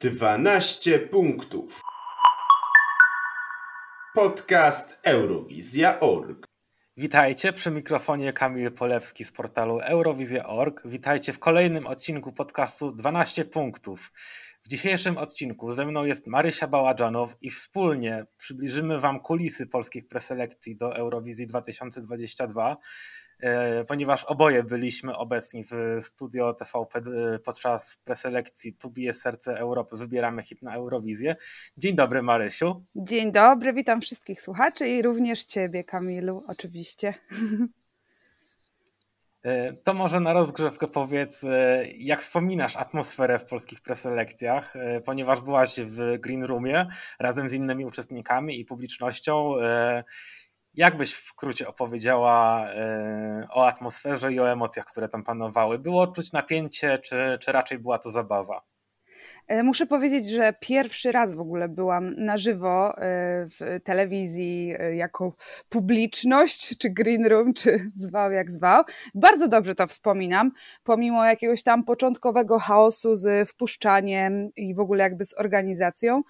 12 punktów. Podcast Eurowizja.org. Witajcie przy mikrofonie Kamil Polewski z portalu Eurowizja.org. Witajcie w kolejnym odcinku podcastu 12 punktów. W dzisiejszym odcinku ze mną jest Marysia Bałażanow i wspólnie przybliżymy Wam kulisy polskich preselekcji do Eurowizji 2022. E, ponieważ oboje byliśmy obecni w studio TVP e, podczas preselekcji Tu bije serce Europy, wybieramy hit na Eurowizję. Dzień dobry Marysiu. Dzień dobry, witam wszystkich słuchaczy i również Ciebie Kamilu, oczywiście. E, to może na rozgrzewkę powiedz, jak wspominasz atmosferę w polskich preselekcjach, ponieważ byłaś w Green Roomie razem z innymi uczestnikami i publicznością. Jak byś w skrócie opowiedziała e, o atmosferze i o emocjach, które tam panowały? Było czuć napięcie, czy, czy raczej była to zabawa? E, muszę powiedzieć, że pierwszy raz w ogóle byłam na żywo e, w telewizji jako publiczność, czy green room, czy zwał jak zwał. Bardzo dobrze to wspominam, pomimo jakiegoś tam początkowego chaosu z wpuszczaniem i w ogóle jakby z organizacją.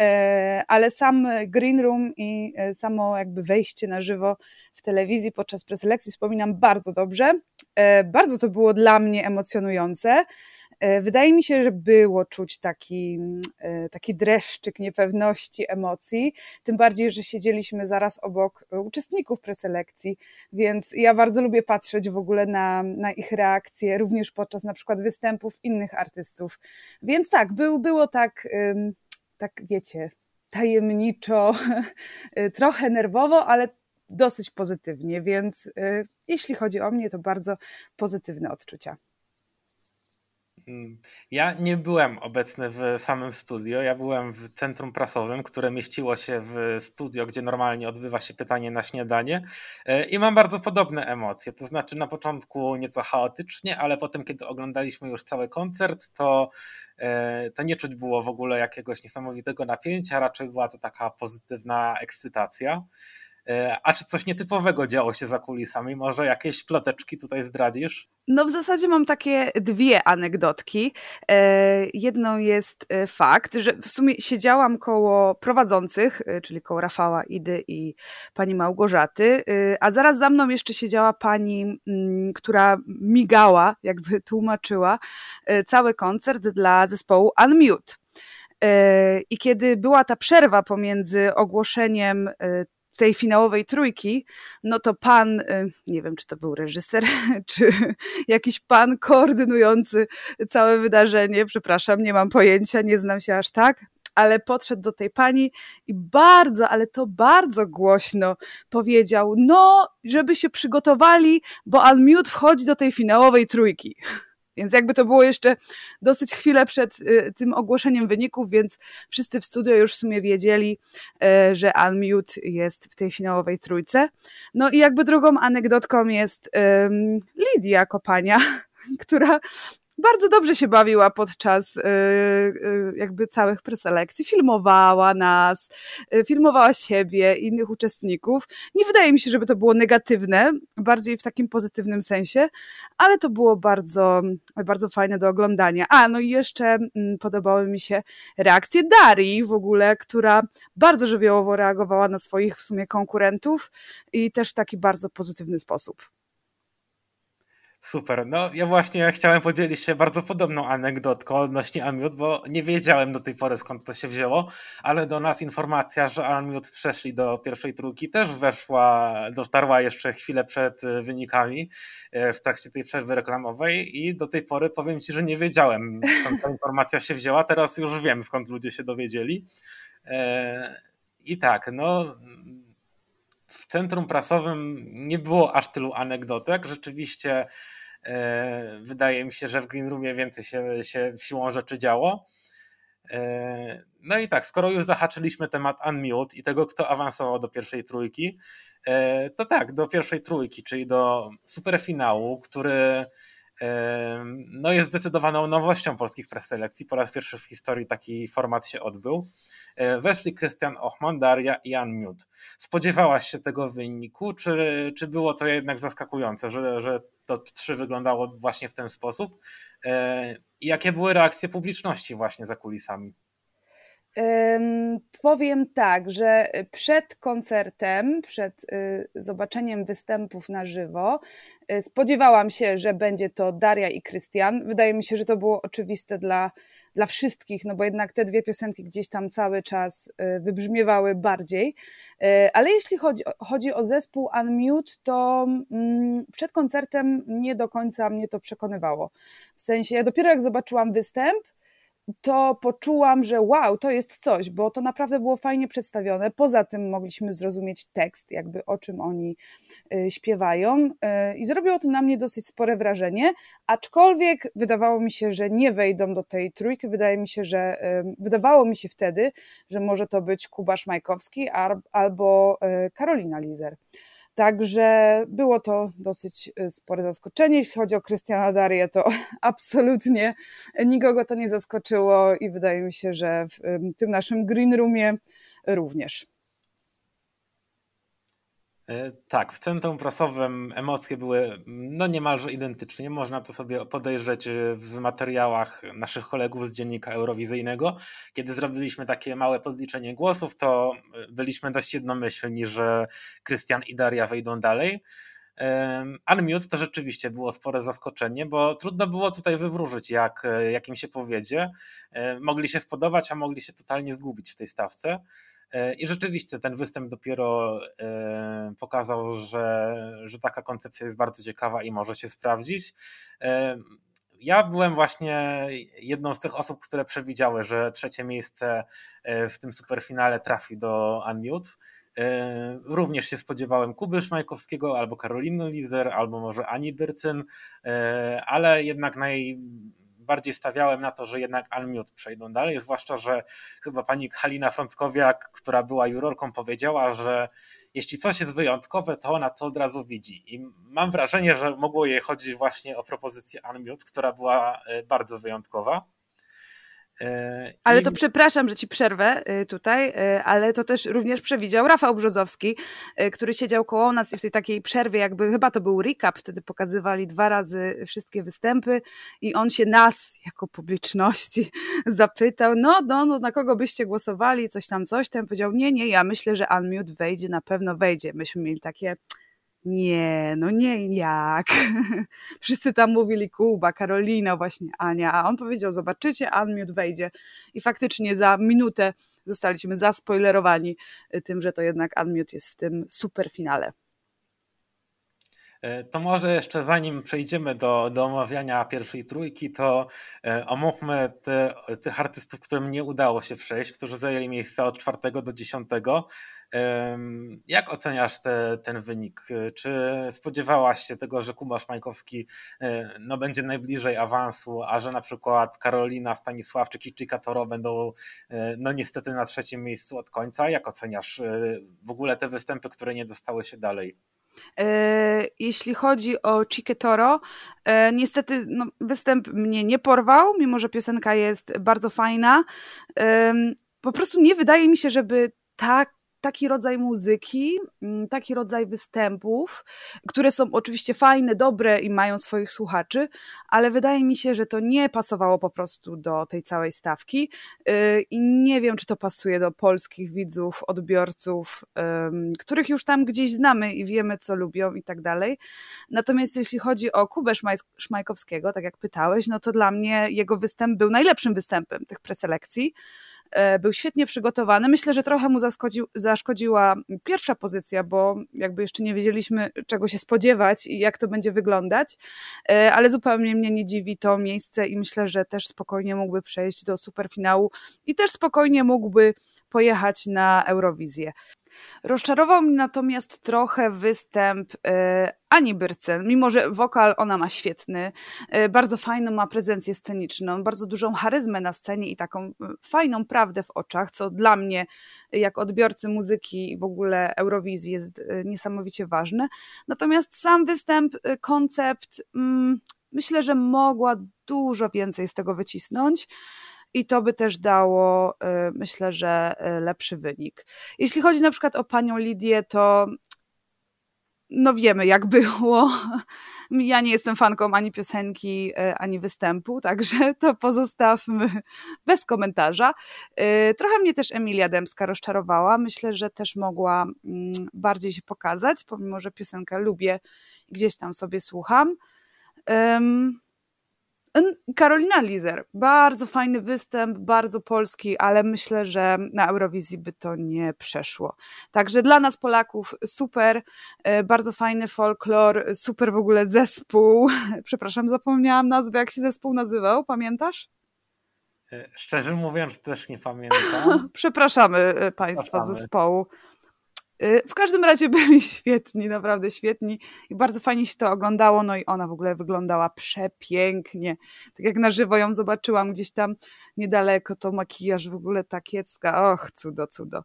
E, ale sam green room i e, samo jakby wejście na żywo w telewizji podczas preselekcji wspominam bardzo dobrze. E, bardzo to było dla mnie emocjonujące. Wydaje mi się, że było czuć taki, taki dreszczyk niepewności emocji, tym bardziej, że siedzieliśmy zaraz obok uczestników preselekcji, więc ja bardzo lubię patrzeć w ogóle na, na ich reakcje, również podczas na przykład występów innych artystów. Więc tak, był, było tak tak wiecie, tajemniczo, trochę nerwowo, ale dosyć pozytywnie, więc y, jeśli chodzi o mnie, to bardzo pozytywne odczucia. Mm, ja nie byłem obecny w samym studio. Ja byłem w centrum prasowym, które mieściło się w studio, gdzie normalnie odbywa się pytanie na śniadanie. E, I mam bardzo podobne emocje. To znaczy, na początku nieco chaotycznie, ale potem, kiedy oglądaliśmy już cały koncert, to, e, to nie czuć było w ogóle jakiegoś niesamowitego napięcia, raczej była to taka pozytywna ekscytacja. E, a czy coś nietypowego działo się za kulisami? Może jakieś ploteczki tutaj zdradzisz? No w zasadzie mam takie dwie anegdotki. E, jedną jest e, fakt, że w sumie siedziałam koło prowadzących, czyli koło Rafała, Idy i pani Małgorzaty, a zaraz za mną jeszcze siedziała pani, mm, która migała, jakby tłumaczyła cały koncert dla zespołu Unmute. I kiedy była ta przerwa pomiędzy ogłoszeniem tej finałowej trójki, no to pan, y, nie wiem czy to był reżyser, czy jakiś pan koordynujący całe wydarzenie, przepraszam, nie mam pojęcia, nie znam się aż tak, ale podszedł do tej pani i bardzo, ale to bardzo głośno powiedział, no, żeby się przygotowali, bo Unmute wchodzi do tej finałowej trójki. Więc jakby to było jeszcze dosyć chwilę przed y, tym ogłoszeniem wyników, więc wszyscy w studio już w sumie wiedzieli, y, że Unmute jest w tej finałowej trójce. No i jakby drugą anegdotką jest Lidia Kopania, która bardzo dobrze się bawiła podczas y, y, jakby całych preselekcji. Filmowała nas, y, filmowała siebie, innych uczestników. Nie wydaje mi się, żeby to było negatywne, bardziej w takim pozytywnym sensie, ale to było bardzo, bardzo fajne do oglądania. A, no i jeszcze mm, podobały mi się reakcje Darii w ogóle, która bardzo żywiołowo reagowała na swoich w sumie konkurentów i też w taki bardzo pozytywny sposób. Super. No ja właśnie chciałem podzielić się bardzo podobną anegdotką odnośnie Amiut, bo nie wiedziałem do tej pory skąd to się wzięło, ale do nas informacja, że Amiut przeszli do pierwszej trójki też weszła, dotarła jeszcze chwilę przed e, wynikami e, w trakcie tej przerwy reklamowej i do tej pory powiem Ci, że nie wiedziałem skąd ta informacja się wzięła, teraz już wiem skąd ludzie się dowiedzieli. E, I tak, no w centrum prasowym nie było aż tylu anegdotek. Rzeczywiście e, wydaje mi się, że w Green Roomie więcej się, się siłą rzeczy działo. E, no i tak, skoro już zahaczyliśmy temat Unmute i tego, kto awansował do pierwszej trójki, e, to tak, do pierwszej trójki, czyli do superfinału, który no jest zdecydowaną nowością polskich preselekcji. Po raz pierwszy w historii taki format się odbył. E, weszli Krystian Ochman, Daria i Jan Miut. Spodziewałaś się tego wyniku, czy, czy było to jednak zaskakujące, że, że to trzy wyglądało właśnie w ten sposób? E, jakie były reakcje publiczności właśnie za kulisami? Powiem tak, że przed koncertem, przed y, zobaczeniem występów na żywo, y, spodziewałam się, że będzie to Daria i Krystian. Wydaje mi się, że to było oczywiste dla, dla wszystkich, no bo jednak te dwie piosenki gdzieś tam cały czas y, wybrzmiewały bardziej. Ale jeśli chodzi, chodzi o zespół Unmute, to mm, przed koncertem nie do końca mnie to przekonywało. W sensie, ja dopiero jak zobaczyłam występ, to poczułam, że wow, to jest coś, bo to naprawdę było fajnie przedstawione. Poza tym mogliśmy zrozumieć tekst, jakby o czym oni y, śpiewają y, i zrobiło to na mnie dosyć spore wrażenie, aczkolwiek wydawało mi się, że nie wejdą do tej trójki. Wydaje mi się, że y, wydawało mi się wtedy, że może to być Kubasz Majkowski albo Karolina Lizer. Także było to dosyć y, spore zaskoczenie. Jeśli chodzi o Krystiana Darię, to absolutnie nikogo to nie zaskoczyło i wydaje mi się, że w tym naszym green roomie również. E, tak, w centrum prasowym emocje były no niemalże identyczne. Można to sobie podejrzeć e, w materiałach naszych kolegów z dziennika eurowizyjnego. Kiedy zrobiliśmy takie małe podliczenie głosów, to e, byliśmy dość jednomyślni, że Krystian i Daria wejdą dalej. Unmute to rzeczywiście było spore zaskoczenie, bo trudno było tutaj wywróżyć, jak, jak im się powiedzie. Mogli się spodobać, a mogli się totalnie zgubić w tej stawce. E, I rzeczywiście ten występ dopiero e, pokazał, że, że taka koncepcja jest bardzo ciekawa i może się sprawdzić. E, ja byłem właśnie jedną z tych osób, które przewidziały, że trzecie miejsce w tym superfinale trafi do Unmute. Również się spodziewałem Kuby Szmajkowskiego albo Karoliny Lizer, albo może Ani Byrcyn, ale jednak naj, bardziej stawiałem na to, że jednak Unmute przejdą dalej, zwłaszcza, że chyba pani Halina Frąckowiak, która była jurorką, powiedziała, że jeśli coś jest wyjątkowe, to ona to od razu widzi. I mam wrażenie, że mogło jej chodzić właśnie o propozycję Unmute, która była e, bardzo wyjątkowa. E, ale to przepraszam, że ci przerwę e, tutaj, e, ale to też również przewidział Rafał Brzozowski, który siedział koło nas i w tej takiej przerwie, jakby chyba to był recap, wtedy pokazywali dwa razy wszystkie występy i on się nas, jako publiczności, zapytał, no, no, no na kogo byście głosowali, coś tam, coś tam. Powiedział, nie, nie, ja myślę, że Unmute wejdzie, na pewno wejdzie. Myśmy mieli takie nie, no nie jak. Wszyscy tam mówili Kuba, Karolina, właśnie Ania, a on powiedział, zobaczycie, Unmute wejdzie. I faktycznie za minutę zostaliśmy zaspoilerowani tym, że to jednak Unmute jest w tym superfinale. E, to może jeszcze zanim przejdziemy do, do omawiania pierwszej trójki, to e, omówmy te, tych artystów, którym nie udało się przejść, którzy zajęli miejsca od czwartego do dziesiątego. Jak oceniasz te, ten wynik? Czy spodziewałaś się tego, że Kubasz Majkowski e, no, będzie najbliżej awansu, a że na przykład Karolina Stanisławczyk i Chica Toro będą e, no niestety na trzecim miejscu od końca? Jak oceniasz e, w ogóle te występy, które nie dostały się dalej? Jeśli chodzi o Toro, niestety no, występ mnie nie porwał, mimo że piosenka jest bardzo fajna. Po prostu nie wydaje mi się, żeby tak taki rodzaj muzyki, mm, taki rodzaj występów, które są oczywiście fajne, dobre i mają swoich słuchaczy, ale wydaje mi się, że to nie pasowało po prostu do tej całej stawki y, i nie wiem, czy to pasuje do polskich widzów, odbiorców, których już tam gdzieś znamy i wiemy, co lubią i tak dalej. Natomiast jeśli chodzi o Kubę Szmajkowskiego, tak jak pytałeś, no to dla mnie jego występ był najlepszym występem tych preselekcji. E, był świetnie przygotowany. Myślę, że trochę mu zaszkodziła pierwsza pozycja, bo jakby jeszcze nie wiedzieliśmy, czego się spodziewać i jak to będzie wyglądać, e, ale zupełnie mnie nie dziwi to miejsce i myślę, że też spokojnie mógłby przejść do superfinału i też spokojnie mógłby pojechać na Eurowizję. Rozczarował mi natomiast trochę występ e, Ani Byrcen, mimo że wokal ona ma świetny, e, bardzo fajną ma prezencję sceniczną, bardzo dużą charyzmę na scenie i taką e, fajną prawdę w oczach, co dla mnie, jak odbiorcy muzyki i w ogóle Eurowizji jest niesamowicie ważne. Natomiast sam występ, koncept, mm, myślę, że mogła dużo więcej z tego wycisnąć i to by też dało, y, myślę, że y, lepszy wynik. Jeśli chodzi na przykład o panią Lidię, to no wiemy, jak było. Ja nie jestem fanką ani piosenki, y, ani występu, także to pozostawmy bez komentarza. Trochę mnie też Emilia Dębska rozczarowała. Myślę, że też mogła mm, bardziej się pokazać, pomimo że piosenkę lubię, gdzieś tam sobie słucham. Karolina Lizer, bardzo fajny występ, bardzo polski, ale myślę, że na Eurowizji by to nie przeszło. Także dla nas Polaków super, e, bardzo fajny folklor, super w ogóle zespół. Przepraszam, zapomniałam nazwę, jak się zespół nazywał, pamiętasz? E, szczerze mówiąc, też nie pamiętam. Przepraszamy e, Państwa z zespołu. Y, w każdym razie byli świetni, naprawdę świetni i bardzo fajnie się to oglądało, no i ona w ogóle wyglądała przepięknie. Tak jak na żywo ją zobaczyłam gdzieś tam niedaleko, to makijaż w ogóle takiecka, och, cudo, cudo.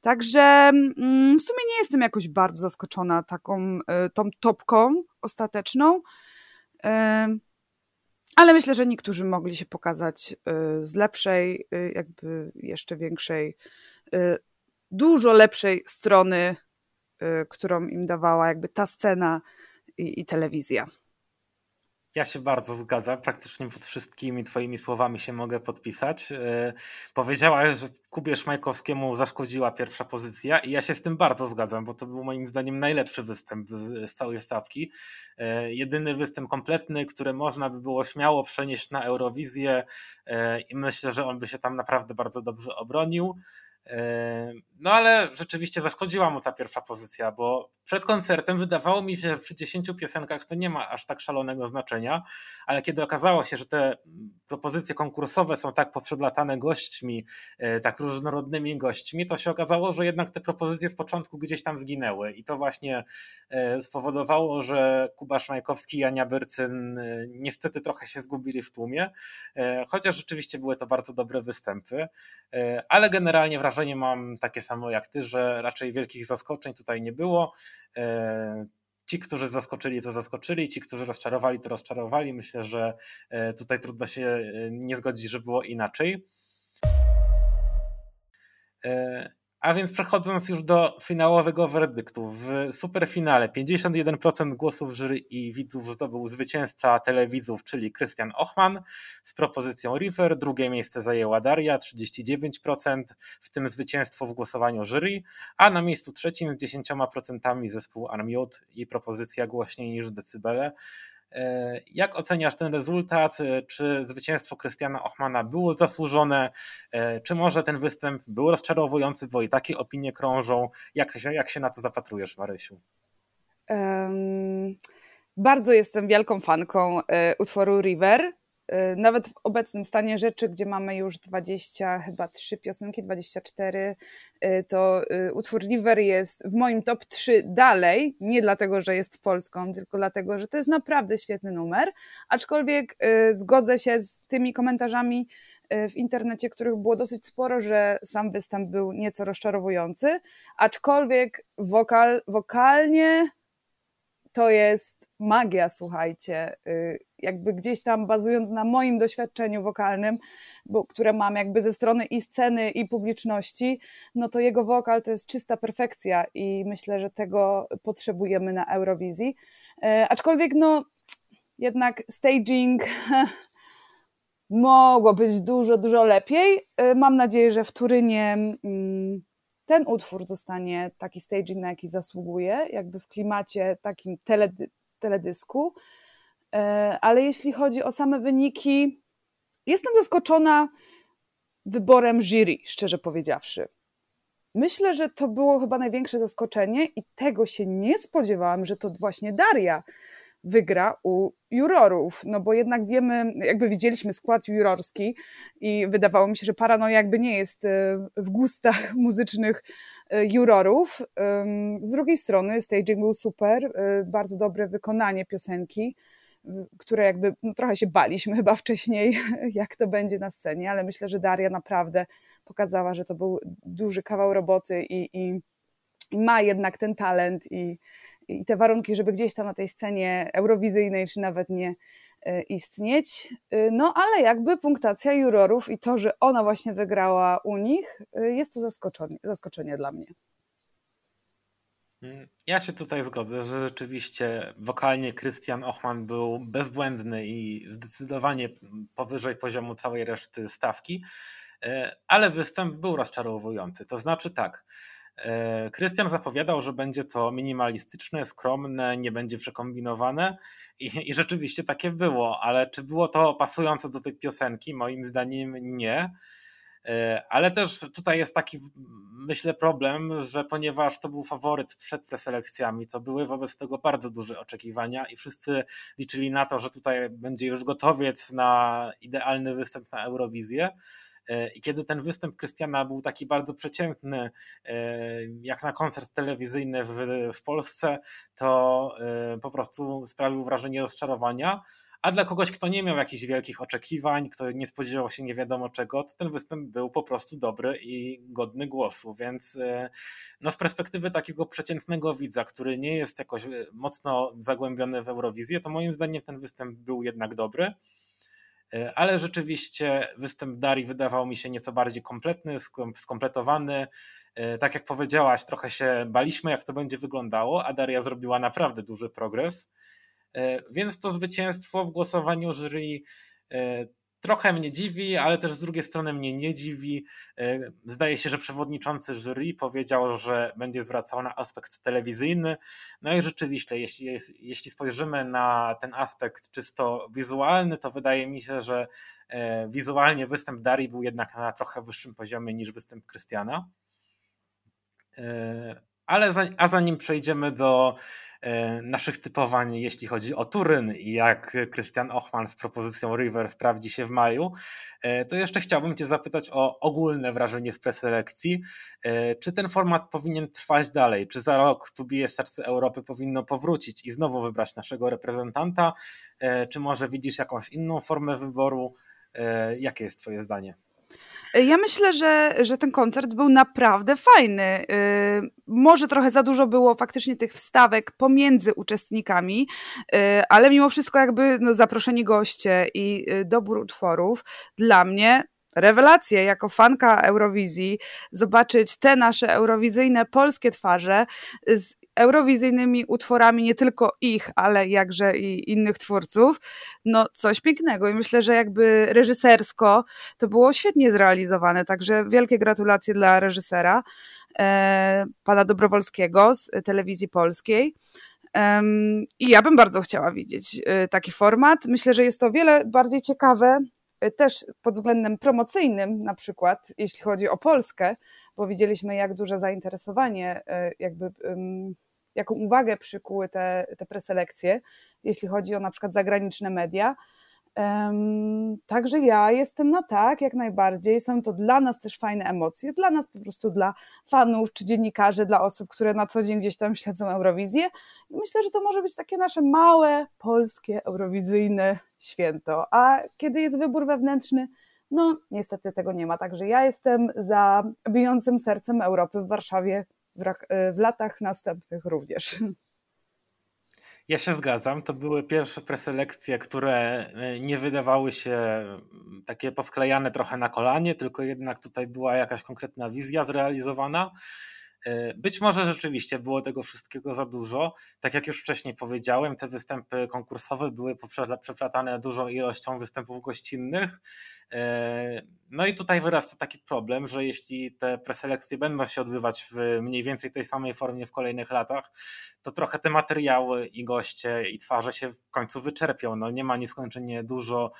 Także mm, w sumie nie jestem jakoś bardzo zaskoczona taką y, tą topką ostateczną, y, ale myślę, że niektórzy mogli się pokazać z lepszej, jakby jeszcze większej dużo lepszej strony, y, którą im dawała jakby ta scena i, i telewizja. Ja się bardzo zgadzam. Praktycznie pod wszystkimi Twoimi słowami się mogę podpisać. Y, powiedziałaś, że Kubie Szmajkowskiemu zaszkodziła pierwsza pozycja, i ja się z tym bardzo zgadzam, bo to był moim zdaniem najlepszy występ z całej stawki. Y, jedyny występ kompletny, który można by było śmiało przenieść na Eurowizję, i myślę, że on by się tam naprawdę bardzo dobrze obronił. No ale rzeczywiście zaszkodziła mu ta pierwsza pozycja, bo przed koncertem wydawało mi się, że przy 10 piosenkach to nie ma aż tak szalonego znaczenia, ale kiedy okazało się, że te propozycje konkursowe są tak poprzedlatane gośćmi, e, tak różnorodnymi gośćmi, to się okazało, że jednak te propozycje z początku gdzieś tam zginęły. I to właśnie e, spowodowało, że Kuba Szmajkowski i Ania Byrcyn e, niestety trochę się zgubili w tłumie, chociaż rzeczywiście były to bardzo dobre występy, ale generalnie wrażenie mam takie samo jak ty, że raczej wielkich zaskoczeń tutaj nie było. E, ci, którzy zaskoczyli, to zaskoczyli, ci, którzy rozczarowali, to rozczarowali. Myślę, że e, tutaj trudno się e, nie zgodzić, że było inaczej. A więc przechodząc już do finałowego werdyktu. W superfinale 51% głosów jury i widzów zdobył zwycięzca telewizów, czyli Krystian Ochman z propozycją River. Drugie miejsce zajęła Daria, 39%, w tym zwycięstwo w głosowaniu jury, a na miejscu trzecim z 10% zespół Armiot i propozycja głośniej niż decybele. E, jak oceniasz ten rezultat? E, czy zwycięstwo Krystiana Ochmana było zasłużone? E, czy może ten występ był rozczarowujący, bo i takie opinie krążą? Jak się, jak się na to zapatrujesz, Marysiu? Um, bardzo jestem wielką fanką utworu River. Y, nawet w obecnym stanie rzeczy, gdzie mamy już 20, chyba 3 piosenki, 24, y, to y, utwór River jest w moim top 3 dalej, nie dlatego, że jest polską, tylko dlatego, że to jest naprawdę świetny numer, aczkolwiek zgodzę się z tymi komentarzami w internecie, których było dosyć sporo, że sam występ był nieco rozczarowujący, aczkolwiek wokal, wokalnie to jest magia, słuchajcie. Y, jakby gdzieś tam bazując na moim doświadczeniu wokalnym, bo, które mam jakby ze strony i sceny, i publiczności, no to jego wokal to jest czysta perfekcja i myślę, że tego potrzebujemy na Eurowizji. Y, aczkolwiek, no, jednak staging mogło być dużo, dużo lepiej. Y, mam nadzieję, że w Turynie mm, ten utwór zostanie taki staging, na jaki zasługuje, jakby w klimacie takim teledy teledysku. E, ale jeśli chodzi o same wyniki, jestem zaskoczona wyborem jury, szczerze powiedziawszy. Myślę, że to było chyba największe zaskoczenie i tego się nie spodziewałam, że to właśnie Daria wygra u jurorów, no bo jednak wiemy, jakby widzieliśmy skład jurorski i wydawało mi się, że paranoja jakby nie jest e, w gustach muzycznych e, jurorów. Z drugiej strony staging był super, e, bardzo dobre wykonanie piosenki, które jakby no, trochę się baliśmy chyba wcześniej, jak to będzie na scenie, ale myślę, że Daria naprawdę pokazała, że to był duży kawał roboty i, i, i ma jednak ten talent i, i te warunki, żeby gdzieś tam na tej scenie eurowizyjnej, czy nawet nie, istnieć. No ale jakby punktacja jurorów i to, że ona właśnie wygrała u nich, jest to zaskoczenie, zaskoczenie dla mnie. Mm, ja się tutaj zgodzę, że rzeczywiście wokalnie Christian Ochman był bezbłędny i zdecydowanie powyżej poziomu całej reszty stawki, e, ale występ był rozczarowujący. To znaczy tak, e, Krystian zapowiadał, że będzie to minimalistyczne, skromne, nie będzie przekombinowane i, i rzeczywiście takie było, ale czy było to pasujące do tej piosenki? Moim zdaniem nie. E, ale też tutaj jest taki, myślę, problem, że ponieważ to był faworyt przed preselekcjami, to były wobec tego bardzo duże oczekiwania i wszyscy liczyli na to, że tutaj będzie już gotowiec na idealny występ na Eurowizję. E, I kiedy ten występ Krystiana był taki bardzo przeciętny, e, jak na koncert telewizyjny w, w Polsce, to po prostu sprawił wrażenie rozczarowania. A dla kogoś, kto nie miał jakichś wielkich oczekiwań, kto nie spodziewał się nie wiadomo czego, to ten występ był po prostu dobry i godny głosu, więc e, no z perspektywy takiego przeciętnego widza, który nie jest jakoś e, mocno zagłębiony w Eurowizję, to moim zdaniem ten występ był jednak dobry. e, ale rzeczywiście występ Darii wydawał mi się nieco bardziej kompletny, skompletowany. Tak jak powiedziałaś, trochę się baliśmy, jak to będzie wyglądało, a Daria zrobiła naprawdę duży progres. E, więc to zwycięstwo w głosowaniu jury e, trochę mnie dziwi, ale też z drugiej strony mnie nie dziwi. E, zdaje się, że przewodniczący jury powiedział, że będzie zwracał na aspekt telewizyjny. No i rzeczywiście, jeśli, jeśli spojrzymy na ten aspekt czysto wizualny, to wydaje mi się, że wizualnie występ Darii był jednak na trochę wyższym poziomie niż występ Krystiana. Ale a zanim przejdziemy do E, naszych typowań, jeśli chodzi o Turyn i jak Christian Ochman z propozycją River sprawdzi się w maju, e, to jeszcze chciałbym Cię zapytać o ogólne wrażenie z preselekcji. E, czy ten format powinien trwać dalej? Czy za rok Tu bije serce Europy powinno powrócić i znowu wybrać naszego reprezentanta? Czy może widzisz jakąś inną formę wyboru? Jakie jest Twoje zdanie? Ja myślę, że, że ten koncert był naprawdę fajny. Y, może trochę za dużo było faktycznie tych wstawek pomiędzy uczestnikami, y, ale mimo wszystko jakby no, zaproszeni goście i y, dobór utworów dla mnie rewelacje jako fanka Eurowizji, zobaczyć te nasze eurowizyjne polskie twarze z eurowizyjnymi utworami nie tylko ich, ale jakże i innych twórców, no coś pięknego i myślę, że jakby reżysersko to było świetnie zrealizowane, także wielkie gratulacje dla reżysera, e, pana Dobrowolskiego z telewizji polskiej. I ja bym bardzo chciała widzieć e, taki format. Myślę, że jest to wiele bardziej ciekawe, e, też pod względem promocyjnym, na przykład, jeśli chodzi o Polskę, bo widzieliśmy, jak duże zainteresowanie, jakby jaką uwagę przykuły te, te preselekcje, jeśli chodzi o na przykład zagraniczne media. Także ja jestem na tak, jak najbardziej. Są to dla nas też fajne emocje, dla nas po prostu, dla fanów czy dziennikarzy, dla osób, które na co dzień gdzieś tam śledzą Eurowizję. I myślę, że to może być takie nasze małe, polskie, eurowizyjne święto. A kiedy jest wybór wewnętrzny, no niestety tego nie ma. Także ja jestem za bijącym sercem Europy w Warszawie w, w latach następnych również. Ja się zgadzam. To były pierwsze preselekcje, które e, nie wydawały się mm, takie posklejane trochę na kolanie, tylko jednak tutaj była jakaś konkretna wizja zrealizowana. E, być może rzeczywiście było tego wszystkiego za dużo. Tak jak już wcześniej powiedziałem, te występy konkursowe były przeplatane dużą ilością występów gościnnych. E, no i tutaj wyrasta taki problem, że jeśli te preselekcje będą się odbywać w mniej więcej tej samej formie w kolejnych latach, to trochę te materiały i goście i twarze się w końcu wyczerpią. No nie ma nieskończenie dużo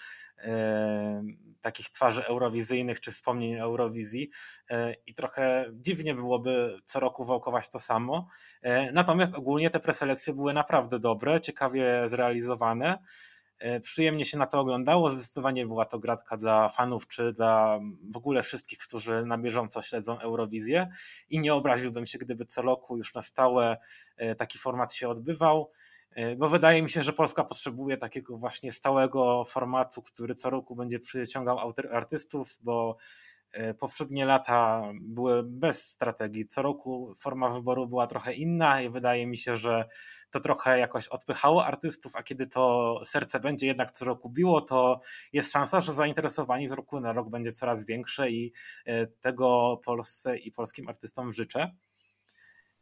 takich twarzy eurowizyjnych czy wspomnień Eurowizji e, i trochę dziwnie byłoby co roku wałkować to samo. E, natomiast ogólnie te preselekcje były naprawdę dobre, ciekawie zrealizowane. E, przyjemnie się na to oglądało. Zdecydowanie była to gratka dla fanów, czy dla w ogóle wszystkich, którzy na bieżąco śledzą Eurowizję. I nie obraziłbym się, gdyby co roku już na stałe taki format się odbywał. E, bo wydaje mi się, że Polska potrzebuje takiego właśnie stałego formatu, który co roku będzie przyciągał artystów, bo poprzednie lata były bez strategii. Co roku forma wyboru była trochę inna i wydaje mi się, że to trochę jakoś odpychało artystów, a kiedy to serce będzie jednak co roku biło, to jest szansa, że zainteresowanie z roku na rok będzie coraz większe i tego Polsce i polskim artystom życzę.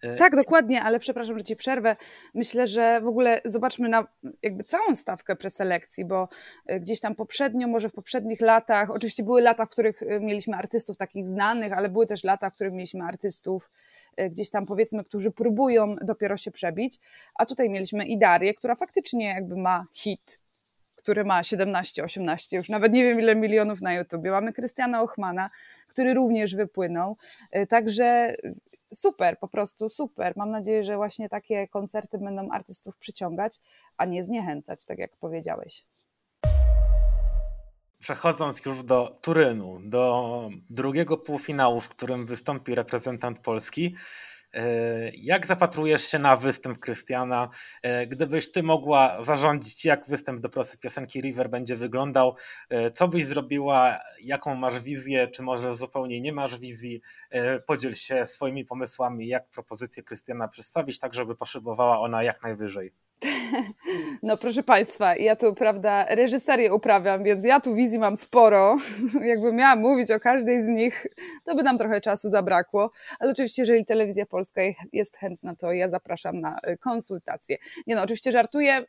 E, tak, dokładnie, ale przepraszam, że ci przerwę. Myślę, że w ogóle zobaczmy na jakby całą stawkę preselekcji, bo e, gdzieś tam poprzednio, może w poprzednich latach, oczywiście były lata, w których e, mieliśmy artystów takich znanych, ale były też lata, w których mieliśmy artystów gdzieś tam powiedzmy, którzy próbują dopiero się przebić, a tutaj mieliśmy Idarię, która faktycznie jakby ma hit, który ma 17, 18, już nawet nie wiem ile milionów na YouTubie. Mamy Krystiana Ochmana, który również wypłynął. Także super, po prostu super. Mam nadzieję, że właśnie takie koncerty będą artystów przyciągać, a nie zniechęcać, tak jak powiedziałeś. Przechodząc już do Turynu, do drugiego półfinału, w którym wystąpi reprezentant Polski, jak zapatrujesz się na występ Krystiana? E, gdybyś ty mogła zarządzić, jak występ do prosty piosenki River będzie wyglądał, e, co byś zrobiła, jaką masz wizję, czy może zupełnie nie masz wizji? Podziel się swoimi pomysłami, jak propozycję Krystiana przedstawić, tak żeby poszybowała ona jak najwyżej. No proszę Państwa, ja tu, prawda, reżyserię uprawiam, więc ja tu wizji mam sporo. Jakbym miała mówić o każdej z nich, to by nam trochę czasu zabrakło. Ale oczywiście, jeżeli telewizja polska jest chętna, to ja zapraszam na y, konsultacje. Nie no, oczywiście żartuję.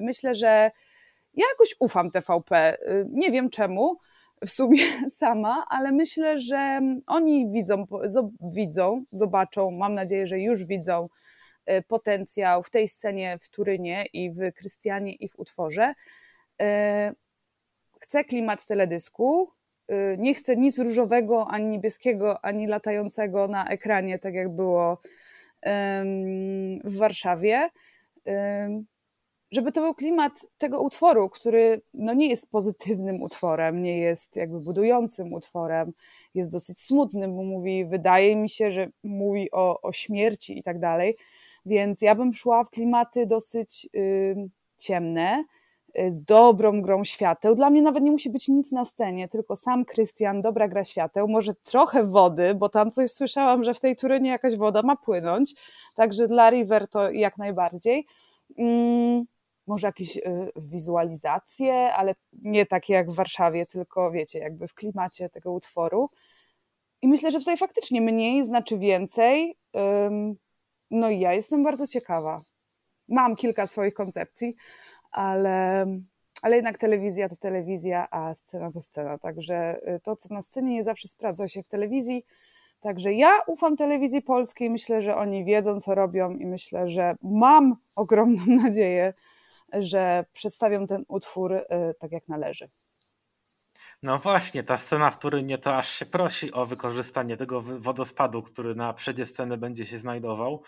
Myślę, że ja jakoś ufam TVP. Y, nie wiem czemu w sumie sama, ale myślę, że oni widzą, widzą, zobaczą, mam nadzieję, że już widzą, potencjał w tej scenie w Turynie i w Krystianie i w utworze. E, chcę klimat teledysku, e, nie chcę nic różowego, ani niebieskiego, ani latającego na ekranie, tak jak było w Warszawie. Żeby to był klimat tego utworu, który no nie jest pozytywnym utworem, nie jest jakby budującym utworem, jest dosyć smutnym, bo mówi, wydaje mi się, że mówi o, o śmierci i tak dalej więc ja bym szła w klimaty dosyć ciemne, y, z dobrą grą świateł. Dla mnie nawet nie musi być nic na scenie, tylko sam Krystian, dobra gra świateł, może trochę wody, bo tam coś słyszałam, że w tej turynie jakaś woda ma płynąć, także dla River to jak najbardziej. Mm, może jakieś y, wizualizacje, ale nie takie jak w Warszawie, tylko wiecie, jakby w klimacie tego utworu. I myślę, że tutaj faktycznie mniej znaczy więcej. No i ja jestem bardzo ciekawa. Mam kilka swoich koncepcji, ale, ale jednak telewizja to telewizja, a scena to scena. Także y, to, co na scenie nie zawsze sprawdza się w telewizji. Także ja ufam telewizji polskiej, myślę, że oni wiedzą, co robią i myślę, że mam ogromną nadzieję, że przedstawią ten utwór y, tak jak należy. No właśnie, ta scena w Turynie to aż się prosi o wykorzystanie tego wodospadu, który na przedzie sceny będzie się znajdował.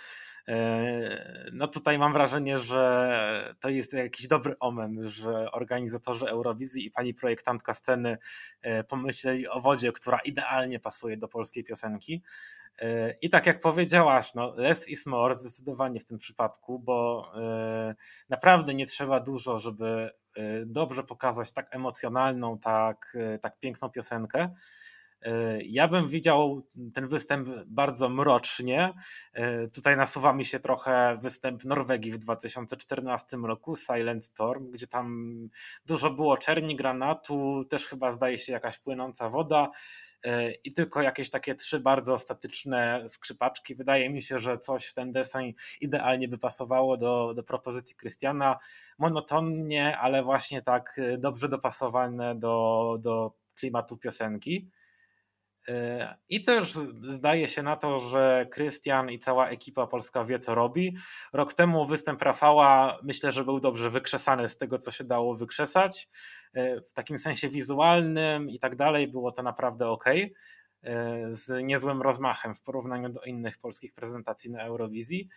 E, no tutaj mam wrażenie, że to jest jakiś dobry omen, że organizatorzy Eurowizji i pani projektantka sceny e, pomyśleli o wodzie, która idealnie pasuje do polskiej piosenki. E, I tak jak powiedziałaś, no less is more zdecydowanie w tym przypadku, bo naprawdę nie trzeba dużo, żeby dobrze pokazać tak emocjonalną, tak, tak piękną piosenkę. Ja bym widział ten występ bardzo mrocznie. Tutaj nasuwa mi się trochę występ Norwegii w 2014 roku, Silent Storm, gdzie tam dużo było czerni granatu, też chyba zdaje się jakaś płynąca woda i tylko jakieś takie trzy bardzo statyczne skrzypaczki. Wydaje mi się, że coś w ten deseń idealnie by pasowało do, do propozycji Krystiana. Monotonnie, ale właśnie tak dobrze dopasowane do, do klimatu piosenki. I też zdaje się na to, że Krystian i cała ekipa polska wie, co robi. Rok temu występ Rafała myślę, że był dobrze wykrzesany z tego, co się dało wykrzesać. W takim sensie wizualnym i tak dalej było to naprawdę ok. Z niezłym rozmachem w porównaniu do innych polskich prezentacji na Eurowizji.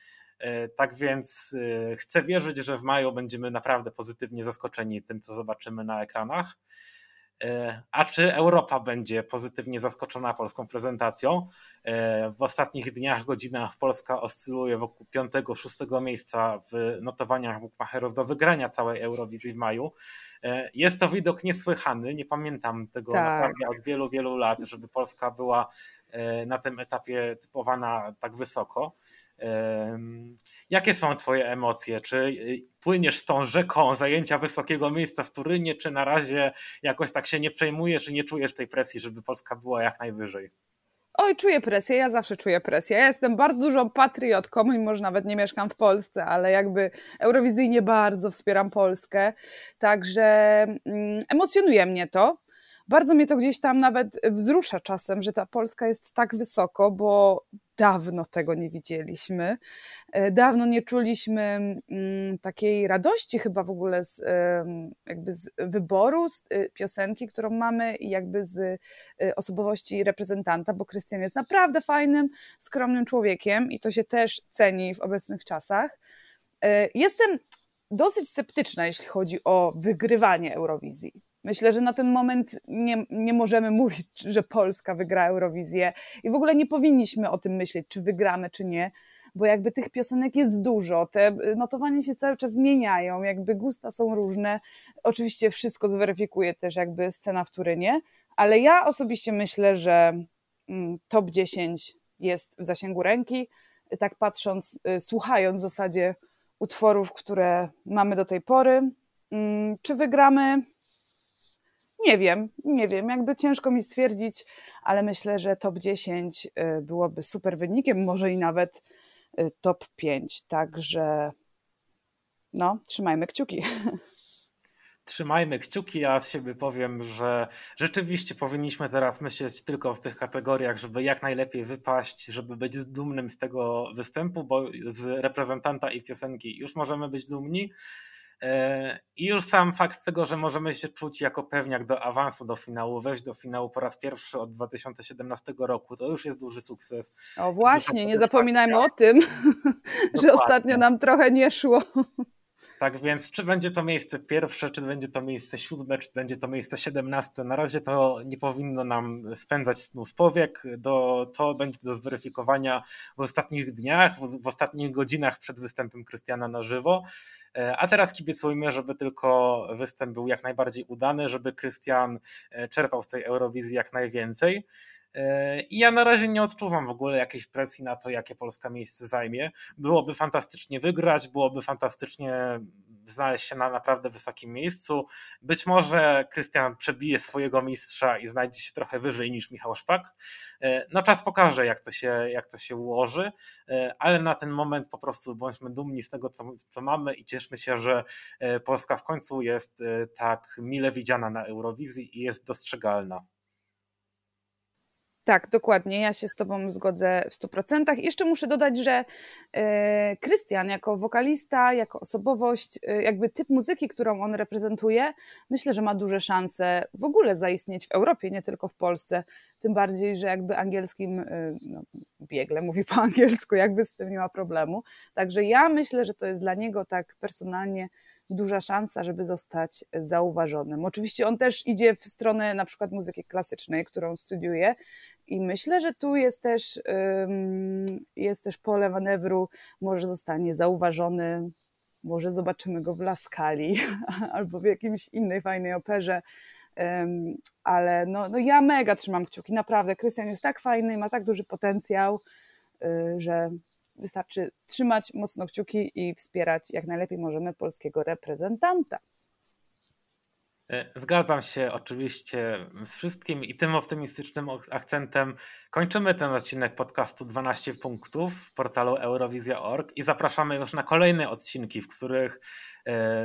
Tak więc chcę wierzyć, że w maju będziemy naprawdę pozytywnie zaskoczeni tym, co zobaczymy na ekranach. E, a czy Europa będzie pozytywnie zaskoczona polską prezentacją? E, w ostatnich dniach, godzinach Polska oscyluje wokół 5-6 miejsca w notowaniach bookmacherów do wygrania całej Eurowizji w maju. E, jest to widok niesłychany. Nie pamiętam tego tak. naprawdę od wielu, wielu lat, żeby Polska była na tym etapie typowana tak wysoko. Jakie są Twoje emocje? Czy y, płyniesz z tą rzeką zajęcia wysokiego miejsca w Turynie, czy na razie jakoś tak się nie przejmujesz i nie czujesz tej presji, żeby Polska była jak najwyżej? Oj, czuję presję, ja zawsze czuję presję. Ja jestem bardzo dużą patriotką, mimo że nawet nie mieszkam w Polsce, ale jakby eurowizyjnie bardzo wspieram Polskę, także mm, emocjonuje mnie to. Bardzo mnie to gdzieś tam nawet wzrusza czasem, że ta Polska jest tak wysoko, bo dawno tego nie widzieliśmy. E, dawno nie czuliśmy mm, takiej radości chyba w ogóle z, jakby z wyboru z e, piosenki, którą mamy i jakby z e, osobowości reprezentanta, bo Krystian jest naprawdę fajnym, skromnym człowiekiem i to się też ceni w obecnych czasach. Jestem dosyć sceptyczna, jeśli chodzi o wygrywanie Eurowizji. Myślę, że na ten moment nie, nie możemy mówić, że Polska wygra Eurowizję i w ogóle nie powinniśmy o tym myśleć, czy wygramy, czy nie, bo jakby tych piosenek jest dużo, te notowania się cały czas zmieniają, jakby gusta są różne. Oczywiście wszystko zweryfikuje też jakby scena w Turynie, ale ja osobiście myślę, że mm, top 10 jest w zasięgu ręki. Tak patrząc, y, słuchając w zasadzie utworów, które mamy do tej pory. Mm, czy wygramy? Nie wiem, nie wiem, jakby ciężko mi stwierdzić, ale myślę, że top 10 y, byłoby super wynikiem, może i nawet y, top 5. Także no, trzymajmy kciuki. Trzymajmy kciuki, ja z siebie powiem, że rzeczywiście powinniśmy teraz myśleć tylko w tych kategoriach, żeby jak najlepiej wypaść, żeby być dumnym z tego występu, bo z reprezentanta i piosenki już możemy być dumni I już sam fakt tego, że możemy się czuć jako pewniak do awansu do finału, wejść do finału po raz pierwszy od 2017 roku, to już jest duży sukces. O właśnie, nie zapominajmy o tym, że ostatnio nam trochę nie szło. Tak więc, czy będzie to miejsce pierwsze, czy będzie to miejsce siódme, czy będzie to miejsce siedemnaste, na razie to nie powinno nam spędzać snu z powiek. Do, to będzie do zweryfikowania w ostatnich dniach, w, w ostatnich godzinach przed występem Krystiana na żywo. E, a teraz kibicujmy, żeby tylko występ był jak najbardziej udany, żeby Krystian e, czerpał z tej Eurowizji jak najwięcej. E, I ja na razie nie odczuwam w ogóle jakiejś presji na to, jakie Polska miejsce zajmie. Byłoby fantastycznie wygrać, byłoby fantastycznie znaleźć się na naprawdę wysokim miejscu. Być może Krystian przebije swojego mistrza i znajdzie się trochę wyżej niż Michał Szpak. E, no czas pokaże, jak to się, jak to się ułoży, e, ale na ten moment po prostu bądźmy dumni z tego, co, co mamy i cieszmy się, że Polska w końcu jest tak mile widziana na Eurowizji i jest dostrzegalna. Tak, dokładnie. Ja się z Tobą zgodzę w 100%. Jeszcze muszę dodać, że e, Krystian, jako wokalista, jako osobowość, e, jakby typ muzyki, którą on reprezentuje, myślę, że ma duże szanse w ogóle zaistnieć w Europie, nie tylko w Polsce. Tym bardziej, że jakby angielskim, e, no, biegle mówi po angielsku, jakby z tym nie ma problemu. Także ja myślę, że to jest dla niego tak personalnie duża szansa, żeby zostać zauważonym. Oczywiście on też idzie w stronę na przykład muzyki klasycznej, którą studiuje i myślę, że tu jest też, jest też pole manewru, może zostanie zauważony, może zobaczymy go w Laskali albo w jakimś innej fajnej operze, ale no, no ja mega trzymam kciuki, naprawdę. Krystian jest tak fajny, ma tak duży potencjał, y, że Wystarczy trzymać mocno kciuki i wspierać jak najlepiej możemy polskiego reprezentanta. E, zgadzam się oczywiście z wszystkim i tym optymistycznym akcentem kończymy ten odcinek podcastu 12 punktów w portalu eurowizja.org i zapraszamy już na kolejne odcinki, w których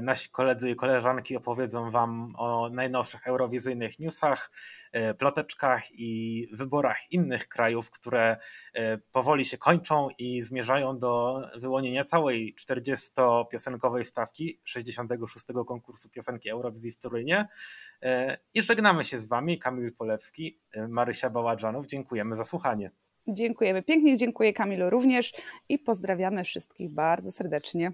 nasi koledzy i koleżanki opowiedzą Wam o najnowszych eurowizyjnych newsach, e, ploteczkach i wyborach innych krajów, które e, powoli się kończą i zmierzają do wyłonienia całej 40-piosenkowej stawki 66. konkursu piosenki Eurowizji w Turynie. I żegnamy się z Wami, Kamil Polewski, Marysia Baładżanów. Dziękujemy za słuchanie. Dziękujemy pięknie, dziękuję Kamilu również i pozdrawiamy wszystkich bardzo serdecznie.